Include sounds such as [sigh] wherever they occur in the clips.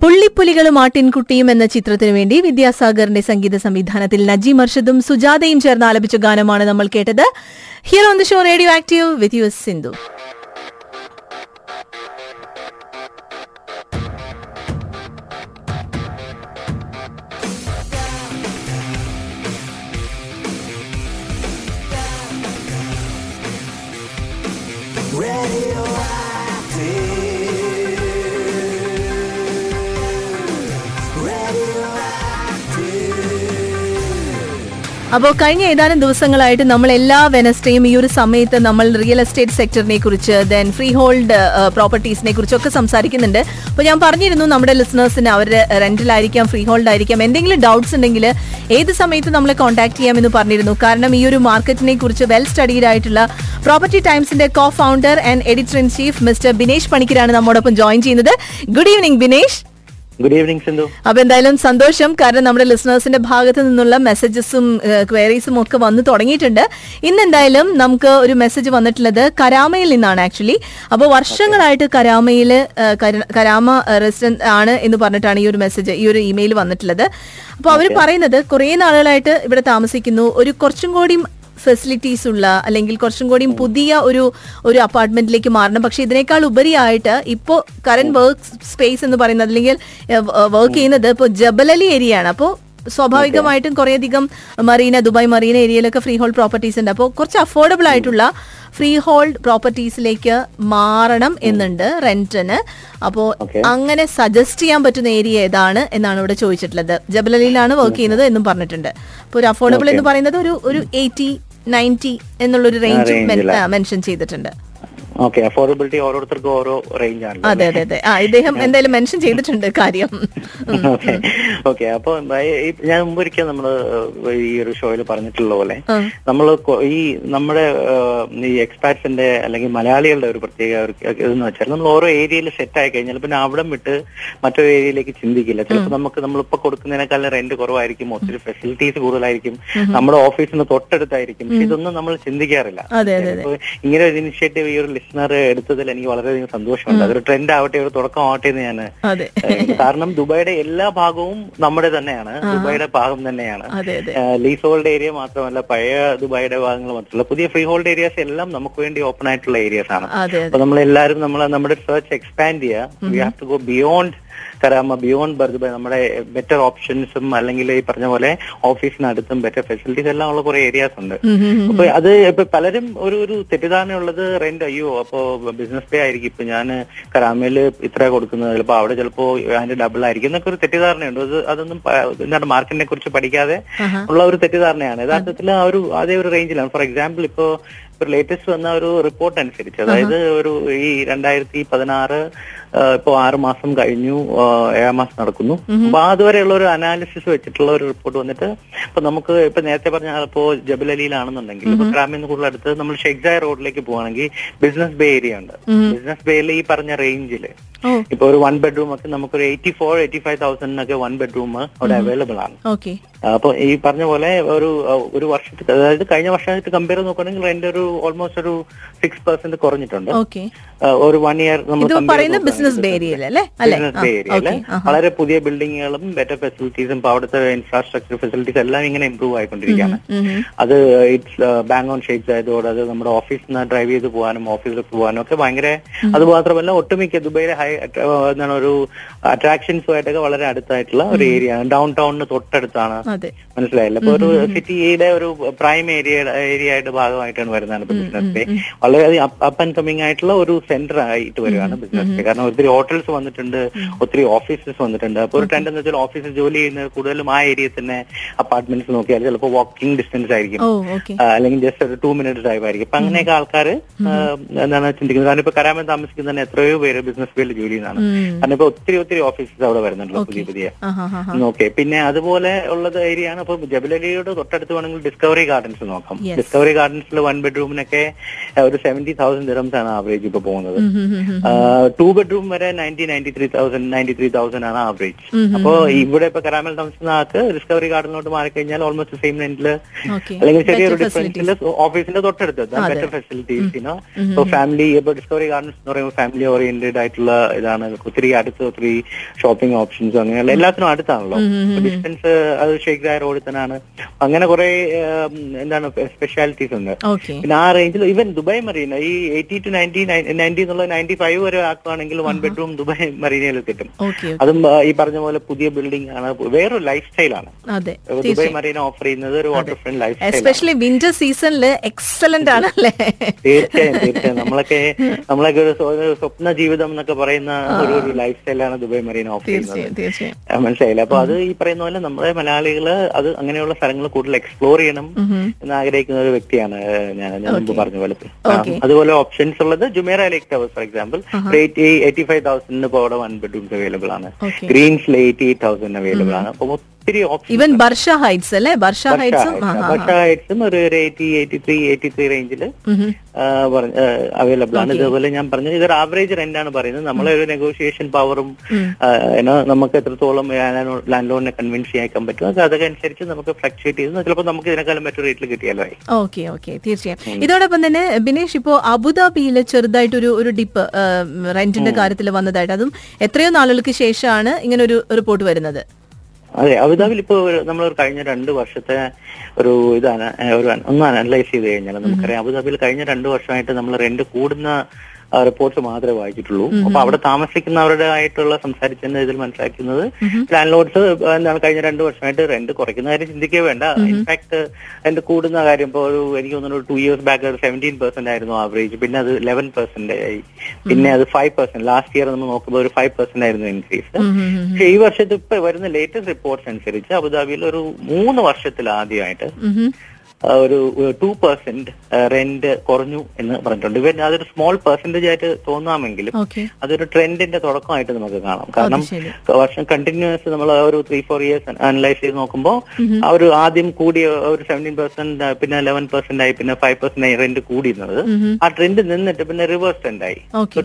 പുള്ളിപ്പുലികളും ആട്ടിൻകുട്ടിയും എന്ന ചിത്രത്തിനു വേണ്ടി വിദ്യാസാഗറിന്റെ സംഗീത സംവിധാനത്തിൽ നജി മർഷദും സുജാതയും ചേർന്ന് ആലപിച്ച ഗാനമാണ് നമ്മൾ കേട്ടത്. Here on the show radio active with you Sindhu. അപ്പോൾ കഴിഞ്ഞ ഏതാനും ദിവസങ്ങളായിട്ട് നമ്മൾ എല്ലാ വെനസ്ഡേയും ഈ ഒരു സമയത്ത് നമ്മൾ റിയൽ എസ്റ്റേറ്റ് സെക്ടറിനെ കുറിച്ച് ദെൻ ഫ്രീ ഹോൾഡ് പ്രോപ്പർട്ടീസിനെ കുറിച്ചൊക്കെ സംസാരിക്കുന്നുണ്ട്. അപ്പോൾ ഞാൻ പറഞ്ഞിരുന്നു നമ്മുടെ ലിസണേഴ്സിന് അവരുടെ റെന്റിലായിരിക്കാം ഫ്രീ ഹോൾഡ് ആയിരിക്കാം എന്തെങ്കിലും ഡൗട്ട്സ് ഉണ്ടെങ്കിൽ ഏത് സമയത്ത് നമ്മളെ കോൺടാക്ട് ചെയ്യാമെന്ന് പറഞ്ഞിരുന്നു. കാരണം ഈ ഒരു മാർക്കറ്റിനെ കുറിച്ച് വെൽ സ്റ്റഡീഡ് ആയിട്ടുള്ള property ടൈംസിന്റെ co founder and editor in chief mister Binesh പണിക്കരാണ് നമ്മോടൊപ്പം ജോയിൻ ചെയ്യുന്നത്. Good evening Binesh good evening Sindhu അപ്പൊ എന്തായാലും സന്തോഷം. കാരണം നമ്മുടെ ലിസണേഴ്സിന്റെ ഭാഗത്ത് നിന്നുള്ള മെസ്സേജസും ക്വയറീസും ഒക്കെ വന്നു തുടങ്ങിയിട്ടുണ്ട്. ഇന്ന് എന്തായാലും നമുക്ക് ഒരു മെസ്സേജ് വന്നിട്ടുള്ളത് കരാമയിൽ നിന്നാണ് ആക്ച്വലി അപ്പോൾ വർഷങ്ങളായിട്ട് കരാമയിൽ കരാമ റെസിഡന്റ് ആണ് എന്ന് പറഞ്ഞിട്ടാണ് ഈ ഒരു മെസ്സേജ് ഈ ഒരു ഇമെയിൽ വന്നിട്ടുള്ളത്. അപ്പോൾ അവർ പറയുന്നത് കുറേ നാളുകളായിട്ട് ഇവിടെ താമസിക്കുന്നു. ഒരു കുറച്ചും കൂടി ഫെസിലിറ്റീസ് ഉള്ള അല്ലെങ്കിൽ കുറച്ചും കൂടി പുതിയ ഒരു ഒരു അപ്പാർട്ട്മെന്റിലേക്ക് മാറണം. പക്ഷെ ഇതിനേക്കാൾ ഉപരിയായിട്ട് ഇപ്പോൾ കറന്റ് വർക്ക് സ്പേസ് എന്ന് പറയുന്നത് അല്ലെങ്കിൽ വർക്ക് ചെയ്യുന്നത് ഇപ്പോൾ ജബലലി ഏരിയ ആണ് അപ്പോൾ സ്വാഭാവികമായിട്ടും കുറേയധികം മറീന ദുബായ് മറീന ഏരിയയിലൊക്കെ ഫ്രീ ഹോൾഡ് പ്രോപ്പർട്ടീസ് ഉണ്ട്. അപ്പോൾ കുറച്ച് അഫോർഡബിൾ ആയിട്ടുള്ള ഫ്രീ ഹോൾഡ് പ്രോപ്പർട്ടീസിലേക്ക് മാറണം എന്നുണ്ട് റെന്റിന്. അപ്പോ അങ്ങനെ സജസ്റ്റ് ചെയ്യാൻ പറ്റുന്ന ഏരിയ ഏതാണ് എന്നാണ് ഇവിടെ ചോദിച്ചിട്ടുള്ളത്. ജബലലിയിലാണ് വർക്ക് ചെയ്യുന്നത് എന്നും പറഞ്ഞിട്ടുണ്ട്. അപ്പോൾ ഒരു അഫോർഡബിൾ എന്ന് പറയുന്നത് ഒരു ഒരു എയ്റ്റി നയന്റി എന്നുള്ളൊരു റേഞ്ച് മെൻഷൻ ചെയ്തിട്ടുണ്ട്. ഓക്കെ അഫോർഡബിലിറ്റി ഓരോരുത്തർക്കും ഓരോ റേഞ്ച് ആണ് അതെ അതെ അതെ. ആ ഇദ്ദേഹം എന്തായാലും മെൻഷൻ ചെയ്തിട്ടുണ്ട് കാര്യം. [laughs] ഓക്കെ അപ്പൊ ഞാൻ മുമ്പ് ഒരിക്കൽ നമ്മൾ ഈ ഒരു ഷോയിൽ പറഞ്ഞിട്ടുള്ള പോലെ നമ്മൾ ഈ നമ്മുടെ ഈ എക്സ്പാറ്റ്സിന്റെ അല്ലെങ്കിൽ മലയാളികളുടെ ഒരു പ്രത്യേക ഇതെന്ന് വെച്ചാൽ നമ്മൾ ഓരോ ഏരിയയിൽ സെറ്റ് ആയി കഴിഞ്ഞാൽ പിന്നെ അവിടെ വിട്ട് മറ്റൊരു ഏരിയയിലേക്ക് ചിന്തിക്കില്ല. ചിലപ്പോൾ നമുക്ക് നമ്മളിപ്പോ കൊടുക്കുന്നതിനേക്കാളും റെന്റ് കുറവായിരിക്കും ഒത്തിരി ഫെസിലിറ്റീസ് കൂടുതലായിരിക്കും നമ്മുടെ ഓഫീസിന് തൊട്ടടുത്തായിരിക്കും. ഇതൊന്നും നമ്മൾ ചിന്തിക്കാറില്ല. ഇങ്ങനെ ഒരു ഇനിഷ്യേറ്റീവ് ഈ ഒരു ലിസണർ എടുത്തതിൽ എനിക്ക് വളരെയധികം സന്തോഷമുണ്ട്. അതൊരു ട്രെൻഡ് ആവട്ടെ ഒരു തുടക്കം ആവട്ടെ എന്ന് ഞാൻ കാരണം ദുബായിയുടെ എല്ലാ ഭാഗവും നമ്മുടെ തന്നെയാണ്. ദുബായിയുടെ ഭാഗം തന്നെയാണ്. ലീസ് ഹോൾഡ് ഏരിയ മാത്രമല്ല പഴയ ദുബായിയുടെ ഭാഗങ്ങൾ മാത്രമല്ല പുതിയ ഫ്രീ ഹോൾഡ് ഏരിയാസ് എല്ലാം നമുക്ക് വേണ്ടി ഓപ്പൺ ആയിട്ടുള്ള ഏരിയാസ് ആണ്. അപ്പൊ നമ്മൾ എല്ലാവരും നമ്മൾ നമ്മുടെ സെർച്ച് എക്സ്പാൻഡ് ചെയ്യുക. We have to go beyond Karama beyond Burg നമ്മുടെ ബെറ്റർ ഓപ്ഷൻസും അല്ലെങ്കിൽ ഈ പറഞ്ഞ പോലെ ഓഫീസിനടുത്തും ബെറ്റർ ഫെസിലിറ്റീസ് എല്ലാം ഉള്ള കുറെ ഏരിയാസ് ഉണ്ട്. അപ്പൊ അത് ഇപ്പൊ പലരും ഒരു ഒരു തെറ്റിദ്ധാരണ ഉള്ളത് റെന്റ് അയ്യോ അപ്പോ ബിസിനസ് പേ ആയിരിക്കും. ഇപ്പൊ ഞാൻ കരാമയിൽ ഇത്ര കൊടുക്കുന്നത്. ചിലപ്പോ അവിടെ ചിലപ്പോ അതിന്റെ ഡബിൾ ആയിരിക്കും എന്നൊക്കെ ഒരു തെറ്റിദ്ധാരണയുണ്ട്. അത് അതൊന്നും എന്താണ് മാർക്കറ്റിനെ കുറിച്ച് പഠിക്കാതെ ഉള്ള ഒരു തെറ്റിദ്ധാരണയാണ്. യഥാർത്ഥത്തിൽ ആ ഒരു അതേ ഒരു റേഞ്ചിലാണ് ഫോർ എക്സാമ്പിൾ ഇപ്പോ ഇപ്പൊ ലേറ്റസ്റ്റ് വന്ന ഒരു റിപ്പോർട്ട് അനുസരിച്ച് അതായത് ഒരു ഈ രണ്ടായിരത്തി പതിനാറ് ഇപ്പോ ആറുമാസം കഴിഞ്ഞു ഏഴാം മാസം നടക്കുന്നു. അപ്പൊ അതുവരെയുള്ള ഒരു അനാലിസിസ് വെച്ചിട്ടുള്ള ഒരു റിപ്പോർട്ട് വന്നിട്ട് ഇപ്പൊ നമുക്ക് ഇപ്പൊ നേരത്തെ പറഞ്ഞ ഇപ്പോ ജബലലിയിലാണെന്നുണ്ടെങ്കിൽ ഇപ്പൊ ഗ്രാമീണ കൂടുതൽ അടുത്ത് നമ്മൾ ഷെഗ്ജായ് റോഡിലേക്ക് പോവാണെങ്കിൽ ബിസിനസ് ബേ ഏരിയ ഉണ്ട്. ബിസിനസ് ബേയിൽ ഈ പറഞ്ഞ റേഞ്ചിൽ ഇപ്പൊ ഒരു വൺ ബെഡ്റൂം ഒക്കെ നമുക്കൊരു എയ്റ്റി ഫോർ എയ്റ്റി ഫൈവ് തൗസൻഡിനൊക്കെ വൺ ബെഡ്റൂം അവിടെ അവൈലബിൾ ആണ്. അപ്പൊ ഈ പറഞ്ഞ പോലെ ഒരു ഒരു വർഷത്തിൽ അതായത് കഴിഞ്ഞ വർഷമായിട്ട് കമ്പയർ നോക്കുകയാണെങ്കിൽ റെന്റ് ഒരു ഓൾമോസ്റ്റ് ഒരു സിക്സ് പെർസെന്റ് കുറഞ്ഞിട്ടുണ്ട്. ഒരു വൺ ഇയർ നമ്മൾ ബിസിനസ് ഏരിയയിൽ വളരെ പുതിയ ബിൽഡിങ്ങുകളും ബെറ്റർ ഫെസിലിറ്റീസും ഇപ്പൊ അവിടുത്തെ ഇൻഫ്രാസ്ട്രക്ചർ ഫെസിലിറ്റീസ് എല്ലാം ഇങ്ങനെ ഇമ്പ്രൂവ് ആയിക്കൊണ്ടിരിക്കുകയാണ്. അത് ഇറ്റ്സ് ബാങ്ക് ഓൺ ഷേപ്സ് ആയതോടെ അത് നമ്മുടെ ഓഫീസിൽ നിന്ന് ഡ്രൈവ് ചെയ്ത് പോകാനും ഓഫീസിലേക്ക് പോകാനും ഒക്കെ ഭയങ്കര അത് മാത്രമല്ല ഒട്ടുമിക്ക ദുബൈയിലെ എന്താണ് ഒരു അട്രാക്ഷൻസുമായിട്ടൊക്കെ വളരെ അടുത്തായിട്ടുള്ള ഒരു ഏരിയ ആണ് ഡൗൺ ടൗണിന് തൊട്ടടുത്താണ് മനസ്സിലായില്ല? അപ്പൊ ഒരു സിറ്റിയുടെ ഒരു പ്രൈം ഏരിയ ഏരിയ ആയിട്ട് ഭാഗമായിട്ടാണ് വരുന്നതാണ് ബിസിനസ് ഡേ വളരെയധികം അപ്പ് ആൻഡ് കമ്മിങ് ആയിട്ടുള്ള ഒരു സെന്റർ ആയിട്ട് വരികയാണ് ബിസിനസ് ഡേ കാരണം ഒത്തിരി ഹോട്ടൽസ് വന്നിട്ടുണ്ട് ഒത്തിരി ഓഫീസസ് വന്നിട്ടുണ്ട്. അപ്പൊ ഒരു ട്രെൻഡ് എന്ന് വെച്ചാൽ ഓഫീസിൽ ജോലി ചെയ്യുന്ന കൂടുതലും ആ ഏരിയ തന്നെ അപ്പാർട്ട്മെന്റ്സ് നോക്കിയാൽ ചിലപ്പോൾ വാക്കിംഗ് ഡിസ്റ്റൻസ് ആയിരിക്കും. അല്ലെങ്കിൽ ജസ്റ്റ് ഒരു ടു മിനിറ്റ് ഡ്രൈവ് ആയിരിക്കും. അപ്പൊ അങ്ങനെയൊക്കെ ആൾക്കാർ എന്താണ് ചിന്തിക്കുന്നത്? കാരണം ഇപ്പൊ കരാമൻ താമസിക്കുന്ന തന്നെ എത്രയോ പേര് ബിസിനസ് ഫീൽഡിൽ ജോലി ചെയ്യുന്നതാണ് കാരണം ഇപ്പൊ ഒത്തിരി ഒത്തിരി ഓഫീസസ് അവിടെ വരുന്നുണ്ടല്ലോ പുതിയ പുതിയ. ഓക്കെ. പിന്നെ അതുപോലെ ഉള്ളത് ഏരിയ ആണ് അപ്പൊ ജബലലിയുടെ തൊട്ടടുത്ത് വേണമെങ്കിൽ ഡിസ്കവറി ഗാർഡൻസ് നോക്കാം. ഡിസ്കവറി ഗാർഡൻസിൽ വൺ ബെഡ്റൂമിനൊക്കെ ഒരു സെവന്റി തൗസൻഡ് ദിറംസ് ആണ് ആവറേജ് ഇപ്പൊ പോകുന്നത്. ടു ബെഡ്റൂം വരെ ninety ninety three thousand ninety three thousand ആണ് ആവറേജ് അപ്പോ ഇവിടെ ഇപ്പൊ കരാമൽ താമസിക്കുന്ന ആൾക്ക് ഡിസ്കവറി ഗാർഡനിലോട്ട് മാറിക്കഴിഞ്ഞാൽ ഓൾമോസ്റ്റ് സെയിം റെന്റിൽ അല്ലെങ്കിൽ ചെറിയൊരു ഡിഫറൻസിൽ ഓഫീസിന്റെ തൊട്ടടുത്ത്. ബെറ്റർ ഫെസിലിറ്റീസ് ഇപ്പൊ ഫാമിലി ഇപ്പൊ ഡിസ്കവറി ഗാർഡൻസ് എന്ന് പറയുമ്പോൾ ഫാമിലി ഓറിയന്റഡ് ആയിട്ടുള്ള ഇതാണ്. ഒത്തിരി അടുത്ത് ഒത്തിരി ഷോപ്പിംഗ് ഓപ്ഷൻസ് അങ്ങനെയുള്ള എല്ലാത്തിനും അടുത്താണല്ലോ. ഡിസ്റ്റൻസ് അത് ഷേഖ് റോഡിൽ തന്നെയാണ്. അങ്ങനെ കുറെ എന്താണ് സ്പെഷ്യാലിറ്റീസ് ഉണ്ട്. പിന്നെ ആ റേഞ്ചിൽ ഈവൻ ദുബായ് മറീന ഈ എയ്റ്റി ടു നയന്റി നയന്റി എന്നുള്ള നയന്റി ഫൈവ് വരെ ആക്കുകയാണെങ്കിൽ വൺ ബെഡ്റൂം ദുബായ് മറീനയിൽ കിട്ടും. അതും ഈ പറഞ്ഞ പോലെ പുതിയ ബിൽഡിംഗ് ആണ്. വേറൊരു ലൈഫ് സ്റ്റൈലാണ് ദുബായ് മറീന ഓഫർ ചെയ്യുന്നത് ഒരു waterfront lifestyle especially winter സീസണിൽ എക്സലന്റ് ആണല്ലേ? തീർച്ചയായും തീർച്ചയായും. നമ്മളൊക്കെ നമ്മളൊക്കെ ഒരു സ്വപ്ന ജീവിതം എന്നൊക്കെ പറയുന്ന ഒരു ഒരു ലൈഫ് സ്റ്റൈലാണ് ദുബായ് മറീന ഓഫർ ചെയ്യുന്നത്. മനസ്സിലായില്ല? അപ്പൊ അത് ഈ പറയുന്ന പോലെ നമ്മുടെ മലയാളികൾ അത് അങ്ങനെയുള്ള സ്ഥലങ്ങൾ കൂടുതൽ എക്സ്പ്ലോർ ചെയ്യണം എന്ന് ആഗ്രഹിക്കുന്ന ഒരു വ്യക്തിയാണ് ഞാൻ ഞാൻ മുമ്പ് പറഞ്ഞ പോലെ. അതുപോലെ ഓപ്ഷൻസ് ഉള്ളത് Jumeirah Lake Towers for example eighty five തൗസൻഡിന് ഇപ്പോൾ അവിടെ വൺ ബെഡ്റൂംസ് അവൈലബിൾ ആണ്. ഗ്രീൻസിൽ എയ്റ്റി എയ്റ്റ് തൗസൻഡ് അവൈലബിൾ ആണ്. അപ്പൊ ഒത്തിരി ഓപ്ഷൻ ഈവൻ ബർഷ ഹൈറ്റ്സ് അല്ലേ? ബർഷ ഹൈറ്റ്സും ഹൈറ്റ്സും ഒരു eighty eighty three eighty three റേഞ്ചിൽ അവൈലബിൾ ആണ്. ഇതേപോലെ ഞാൻ പറഞ്ഞത് ഇതൊരു ആവറേജ് റെന്റ് ആണ് പറയുന്നത്. നമ്മളെ ഒരു നെഗോഷിയേഷൻ പവറും നമുക്ക് എത്രത്തോളം ലാൻഡ് ലോണിനെ കൺവിൻസ് ചെയ്യാൻ പറ്റും. അത് അതൊക്കെ അനുസരിച്ച് നമുക്ക് ഫ്ലക്ച്വേറ്റ് ചെയ്ത് ചിലപ്പോൾ നമുക്ക് ഇതിനേക്കാളും മറ്റൊരു റേറ്റിൽ കിട്ടിയാലോ ഓക്കെ ഓക്കെ തീർച്ചയായും. ഇതോടൊപ്പം തന്നെ ബിനേഷ് ഇപ്പോ അബുദാബിയിൽ ചെറുതായിട്ടൊരു ഒരു ഡിപ്പ് റെന്റിന്റെ കാര്യത്തിൽ വന്നതായിട്ട് അതും എത്രയോ നാളുകൾക്ക് ശേഷമാണ് ഇങ്ങനെ ഒരു റിപ്പോർട്ട് വരുന്നത്? അതെ അബുദാബിൽ ഇപ്പോൾ നമ്മൾ കഴിഞ്ഞ രണ്ട് വർഷത്തെ ഒരു ഇതാണ് ഒരു ഒന്ന് അനലൈസ് ചെയ്ത് കഴിഞ്ഞാൽ നമുക്കറിയാം അബുദാബിയിൽ കഴിഞ്ഞ രണ്ട് വർഷമായിട്ട് നമ്മൾ റെന്റ് കൂടുന്ന റിപ്പോർട്ട്സ് മാത്രമേ വായിച്ചിട്ടുള്ളൂ. അപ്പൊ അവിടെ താമസിക്കുന്നവരുടെ ആയിട്ടുള്ള സംസാരിച്ചതിന്റെ ഇതിൽ മനസ്സിലാക്കുന്നത് ലാൻഡ് ലോഡ്സ് എന്താണ് കഴിഞ്ഞ രണ്ട് വർഷമായിട്ട് റെന്റ് കുറയ്ക്കുന്ന കാര്യം ചിന്തിക്കേ വേണ്ട. ഇൻഫാക്ട് റെന്റ് കൂടുന്ന കാര്യം ഇപ്പോൾ ഒരു എനിക്ക് തോന്നുന്നു ടു ഇയേഴ്സ് ബാക്ക് ഒരു സെവന്റീൻ പെർസെന്റ് ആയിരുന്നു ആവറേജ് പിന്നെ അത് ലെവൻ പെർസെന്റ് ആയി. പിന്നെ അത് ഫൈവ് പെർസെന്റ് ലാസ്റ്റ് ഇയർ നമ്മൾ നോക്കുമ്പോൾ ഒരു ഫൈവ് പെർസെന്റ് ആയിരുന്നു ഇൻക്രീസ് പക്ഷേ ഈ വർഷത്തിൽ ഇപ്പൊ വരുന്ന ലേറ്റസ്റ്റ് റിപ്പോർട്ട്സ് അനുസരിച്ച് അബുദാബിയിൽ ഒരു മൂന്ന് ആ, ഒരു ടു പെർസെന്റ് റെന്റ് കുറഞ്ഞു എന്ന് പറഞ്ഞിട്ടുണ്ട്. ഇവ അതൊരു സ്മോൾ പെർസെന്റേജ് ആയിട്ട് തോന്നാമെങ്കിലും അതൊരു ട്രെൻഡിന്റെ തുടക്കമായിട്ട് നമുക്ക് കാണാം. കാരണം വർഷം കണ്ടിന്യൂസ് നമ്മൾ ഒരു ത്രീ ഫോർ ഇയേഴ്സ് അനലൈസ് ചെയ്ത് നോക്കുമ്പോൾ ആ ഒരു ആദ്യം കൂടിയ ഒരു സെവന്റീൻ പെർസെന്റ് പിന്നെ ലെവൻ പെർസെന്റ് ആയി പിന്നെ ഫൈവ് പെർസെന്റ് ആയി റെന്റ് കൂടിയിരുന്നത്. ആ ട്രെൻഡ് നിന്നിട്ട് പിന്നെ റിവേഴ്സ് ട്രെൻഡ് ആയി.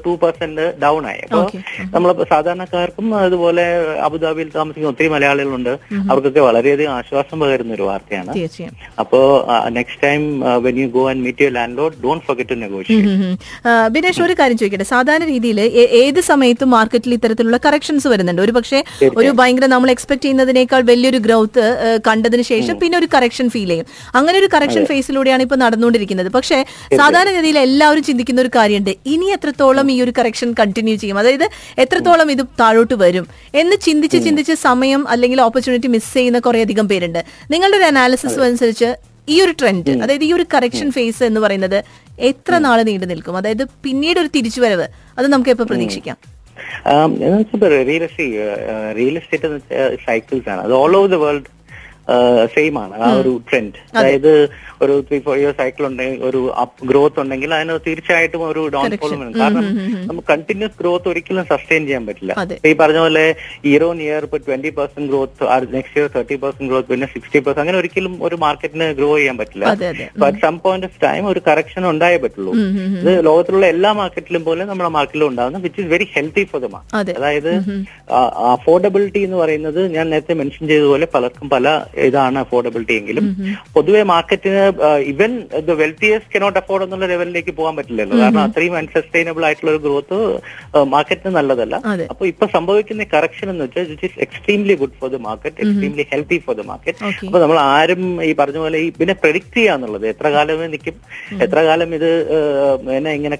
ടു പെർസെന്റ് ഡൗൺ ആയി. അപ്പൊ ഓക്കെ നമ്മൾ സാധാരണക്കാർക്കും അതുപോലെ അബുദാബിയിൽ താമസിക്കുന്ന ഒത്തിരി മലയാളികളുണ്ട്. അവർക്കൊക്കെ വളരെയധികം ആശ്വാസം പകരുന്ന ഒരു വാർത്തയാണ്. അപ്പോ next time when you go and meet your landlord don't forget to negotiate Binesh ഒരു കാര്യം ചോദിക്കട്ടെ. സാധാരണ രീതിയിൽ ഏത് സമയത്തും മാർക്കറ്റിൽ ഇത്തരത്തിലുള്ള കറക്ഷൻസ് വരുന്നുണ്ട്? ഒരു പക്ഷേ ഒരു ഭയങ്കര നമ്മൾ എക്സ്പെക്ട് ചെയ്യുന്നതിനേക്കാൾ വലിയൊരു ഗ്രോത്ത് കണ്ടതിന് ശേഷം പിന്നെ ഒരു കറക്ഷൻ ഫീൽ ചെയ്യും. അങ്ങനെ ഒരു കറക്ഷൻ ഫേസിലൂടെയാണ് ഇപ്പൊ നടന്നുകൊണ്ടിരിക്കുന്നത്. പക്ഷേ സാധാരണ ഗതിയിൽ എല്ലാവരും ചിന്തിക്കുന്ന ഒരു കാര്യമുണ്ട്. ഇനി എത്രത്തോളം ഈ ഒരു കറക്ഷൻ കണ്ടിന്യൂ ചെയ്യും? അതായത് എത്രത്തോളം ഇത് താഴോട്ട് വരും? എന്ന് ചിന്തിച്ച് ചിന്തിച്ച് സമയം അല്ലെങ്കിൽ ഓപ്പർച്യൂണിറ്റി മിസ് ചെയ്യുന്ന കുറെ അധികം പേരുണ്ട്. നിങ്ങളുടെ ഒരു അനാലിസിസ് അനുസരിച്ച് ഈ ഒരു ട്രെൻഡ് അതായത് ഈ ഒരു കറക്ഷൻ ഫേസ് എന്ന് പറയുന്നത് എത്ര നാൾ നീണ്ടു നിൽക്കും? അതായത് പിന്നീട് ഒരു തിരിച്ചുവരവ് അത് നമുക്ക് എപ്പോ പ്രതീക്ഷിക്കാം. Real estate real estate cycles ആണ്. അത് all over the world same ആണ്. ആ ഒരു ട്രെൻഡ് അതായത് ഒരു ത്രീ ഫോർ ഇയർ സൈക്കിൾ ഉണ്ടെങ്കിൽ ഒരു അപ്പ് ഗ്രോത്ത് ഉണ്ടെങ്കിൽ അതിന് തീർച്ചയായിട്ടും ഒരു ഡൗൺ ഫോൾ വരും. കാരണം നമുക്ക് കണ്ടിന്യൂസ് ഗ്രോത്ത് ഒരിക്കലും സസ്റ്റെയിൻ ചെയ്യാൻ പറ്റില്ല. ഈ പറഞ്ഞ പോലെ ഇയർ ഓൺ ഇയർ ഇപ്പൊ twenty percent growth next year thirty percent growth പിന്നെ സിക്സ്റ്റി പെർസെന്റ് അങ്ങനെ ഒരിക്കലും ഒരു മാർക്കറ്റിന് ഗ്രോ ചെയ്യാൻ പറ്റില്ല. At some point of time ഒരു കറക്ഷൻ ഉണ്ടായേ പറ്റുള്ളൂ. ഇത് ലോകത്തിലുള്ള എല്ലാ മാർക്കറ്റിലും പോലെ നമ്മുടെ മാർക്കറ്റിലും ഉണ്ടാകുന്ന which is very healthy for the market അതായത് അഫോർഡബിലിറ്റി എന്ന് പറയുന്നത് ഞാൻ നേരത്തെ മെൻഷൻ ചെയ്തതുപോലെ പലർക്കും പല ഇതാണ് അഫോർഡബിലിറ്റി എങ്കിലും. പൊതുവെ മാർക്കറ്റിന് ഇവൻ ദ വെൽത്തിയസ്റ്റ് കനോട്ട് അഫോർഡ് എന്നുള്ള ലെവലിലേക്ക് പോകാൻ പറ്റില്ലല്ലോ. കാരണം അത്രയും അൺസസ്റ്റൈനബിൾ ആയിട്ടുള്ള ഒരു ഗ്രോത്ത് മാർക്കറ്റിന് നല്ലതല്ല. അപ്പൊ ഇപ്പൊ സംഭവിക്കുന്ന കറക്ഷൻ എന്ന് വെച്ചാൽ which is extremely good for the market extremely healthy for the market അപ്പൊ നമ്മൾ ആരും ഈ പറഞ്ഞ പോലെ ഈ പിന്നെ പ്രെഡിക്ട് ചെയ്യാന്നുള്ളത് എത്ര കാലമേ നിൽക്കും എത്ര കാലം ഇത് പിന്നെ എന്നെ ഇങ്ങനെ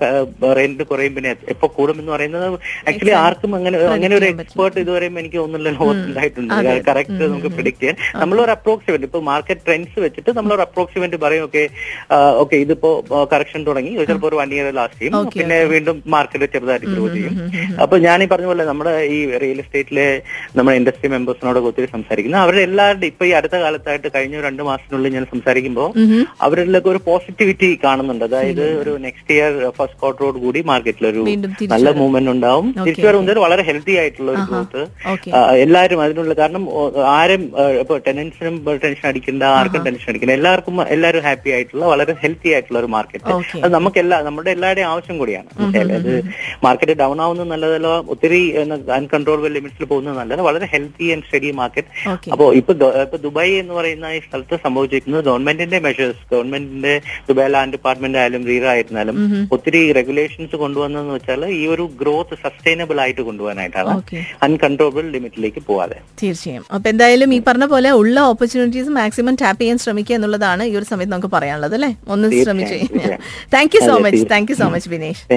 റെന്റ് കുറയും? പിന്നെ എപ്പോ കൂടും എന്ന് പറയുന്നത് ആക്ച്വലി ആർക്കും അങ്ങനെ അങ്ങനെ ഒരു എക്സ്പേർട്ട് ഇതുവരെയും എനിക്ക് ഒന്നുമില്ല ലോകത്തുണ്ടായിട്ടുണ്ട് കറക്റ്റ് നമുക്ക് പ്രിഡിക്ട് ചെയ്യാൻ. നമ്മളൊരു അപ്രോക്സിമെന്റ് ഇപ്പൊ മാർക്കറ്റ് ട്രെൻഡ്സ് വെച്ചിട്ട് നമ്മളൊരു അപ്രോക്സിമെന്റ് പറയും ഓക്കെ ഓക്കെ ഇതിപ്പോ കറക്ഷൻ തുടങ്ങി. ചിലപ്പോൾ ഒരു വൺ ഇയർ ലാസ്റ്റ് ചെയ്യും. പിന്നെ വീണ്ടും മാർക്കറ്റ് ചെറുതായിട്ട് ഗ്രോ ചെയ്യും. അപ്പൊ ഞാൻ ഈ പറഞ്ഞ പോലെ നമ്മുടെ ഈ റിയൽ എസ്റ്റേറ്റിലെ നമ്മുടെ ഇൻഡസ്ട്രി മെമ്പേഴ്സിനോടൊക്കെ ഒത്തിരി സംസാരിക്കുന്നു. അവരുടെ എല്ലാവരുടെ ഇപ്പൊ ഈ അടുത്ത കാലത്തായിട്ട് കഴിഞ്ഞ രണ്ട് മാസത്തിനുള്ളിൽ ഞാൻ സംസാരിക്കുമ്പോൾ അവരിലൊക്കെ ഒരു പോസിറ്റിവിറ്റി കാണുന്നുണ്ട്. അതായത് ഒരു നെക്സ്റ്റ് ഇയർ ഫസ്റ്റ് ക്വാർട്ടറോട് കൂടി മാർക്കറ്റിൽ ഒരു നല്ല മൂവ്മെന്റ് ഉണ്ടാവും. തിരിച്ചു വരുന്നത് വളരെ ഹെൽത്തി ആയിട്ടുള്ള ഒരു ഗ്രോത്ത് എല്ലാവരും അതിനുള്ള കാരണം ആരും ഇപ്പൊ ടെനൻസി ഗവൺമെന്റ്സിനും ടെൻഷൻ അടിക്കണ്ട ആർക്കും ടെൻഷൻ അടിക്കണ്ട. എല്ലാവർക്കും എല്ലാവരും ഹാപ്പി ആയിട്ടുള്ള വളരെ ഹെൽത്തി ആയിട്ടുള്ള ഒരു മാർക്കറ്റ്. അത് നമുക്ക് എല്ലാ നമ്മുടെ എല്ലാവരുടെയും ആവശ്യം കൂടിയാണ്? അത് മാർക്കറ്റ് ഡൗൺ ആവുന്നത് നല്ലതല്ല ഒത്തിരി അൺകൺട്രോളബിൾ ലിമിറ്റ്സിൽ പോകുന്നത് നല്ലത് വളരെ ഹെൽത്തി ആൻഡ് സ്റ്റഡി മാർക്കറ്റ് അപ്പോൾ അപ്പോ ഇപ്പൊ ഇപ്പൊ ദുബായ് എന്ന് പറയുന്ന ഈ സ്ഥലത്ത് സംഭവിച്ചിരിക്കുന്നത് ഗവൺമെന്റിന്റെ മെഷേഴ്സ് ഗവൺമെന്റിന്റെ ദുബായ് ലാൻഡ് ഡിപ്പാർട്ട്മെന്റ് ആയാലും റീറ ആയിരുന്നാലും ഒത്തിരി റെഗുലേഷൻസ് കൊണ്ടുവന്നെന്ന് വെച്ചാൽ ഈ ഒരു ഗ്രോത്ത് സസ്റ്റൈനബിൾ ആയിട്ട് കൊണ്ടുപോകാനായിട്ടാണ് അൺകൺട്രോളബിൾ ലിമിറ്റിലേക്ക് പോവാതെ. തീർച്ചയായും. അപ്പൊ എന്തായാലും ഈ പറഞ്ഞ പോലെ ഉള്ള ഓപ്പർച്യൂണിറ്റീസ് മാക്സിമം ടാപ്പ് ചെയ്യാൻ ശ്രമിക്കുക എന്നുള്ളതാണ് ഈ ഒരു സമയത്ത് നമുക്ക് പറയാനുള്ളത് അല്ലേ? ഒന്ന് ശ്രമിച്ചു കഴിഞ്ഞാൽ. Thank you so much. Thank you so much Binesh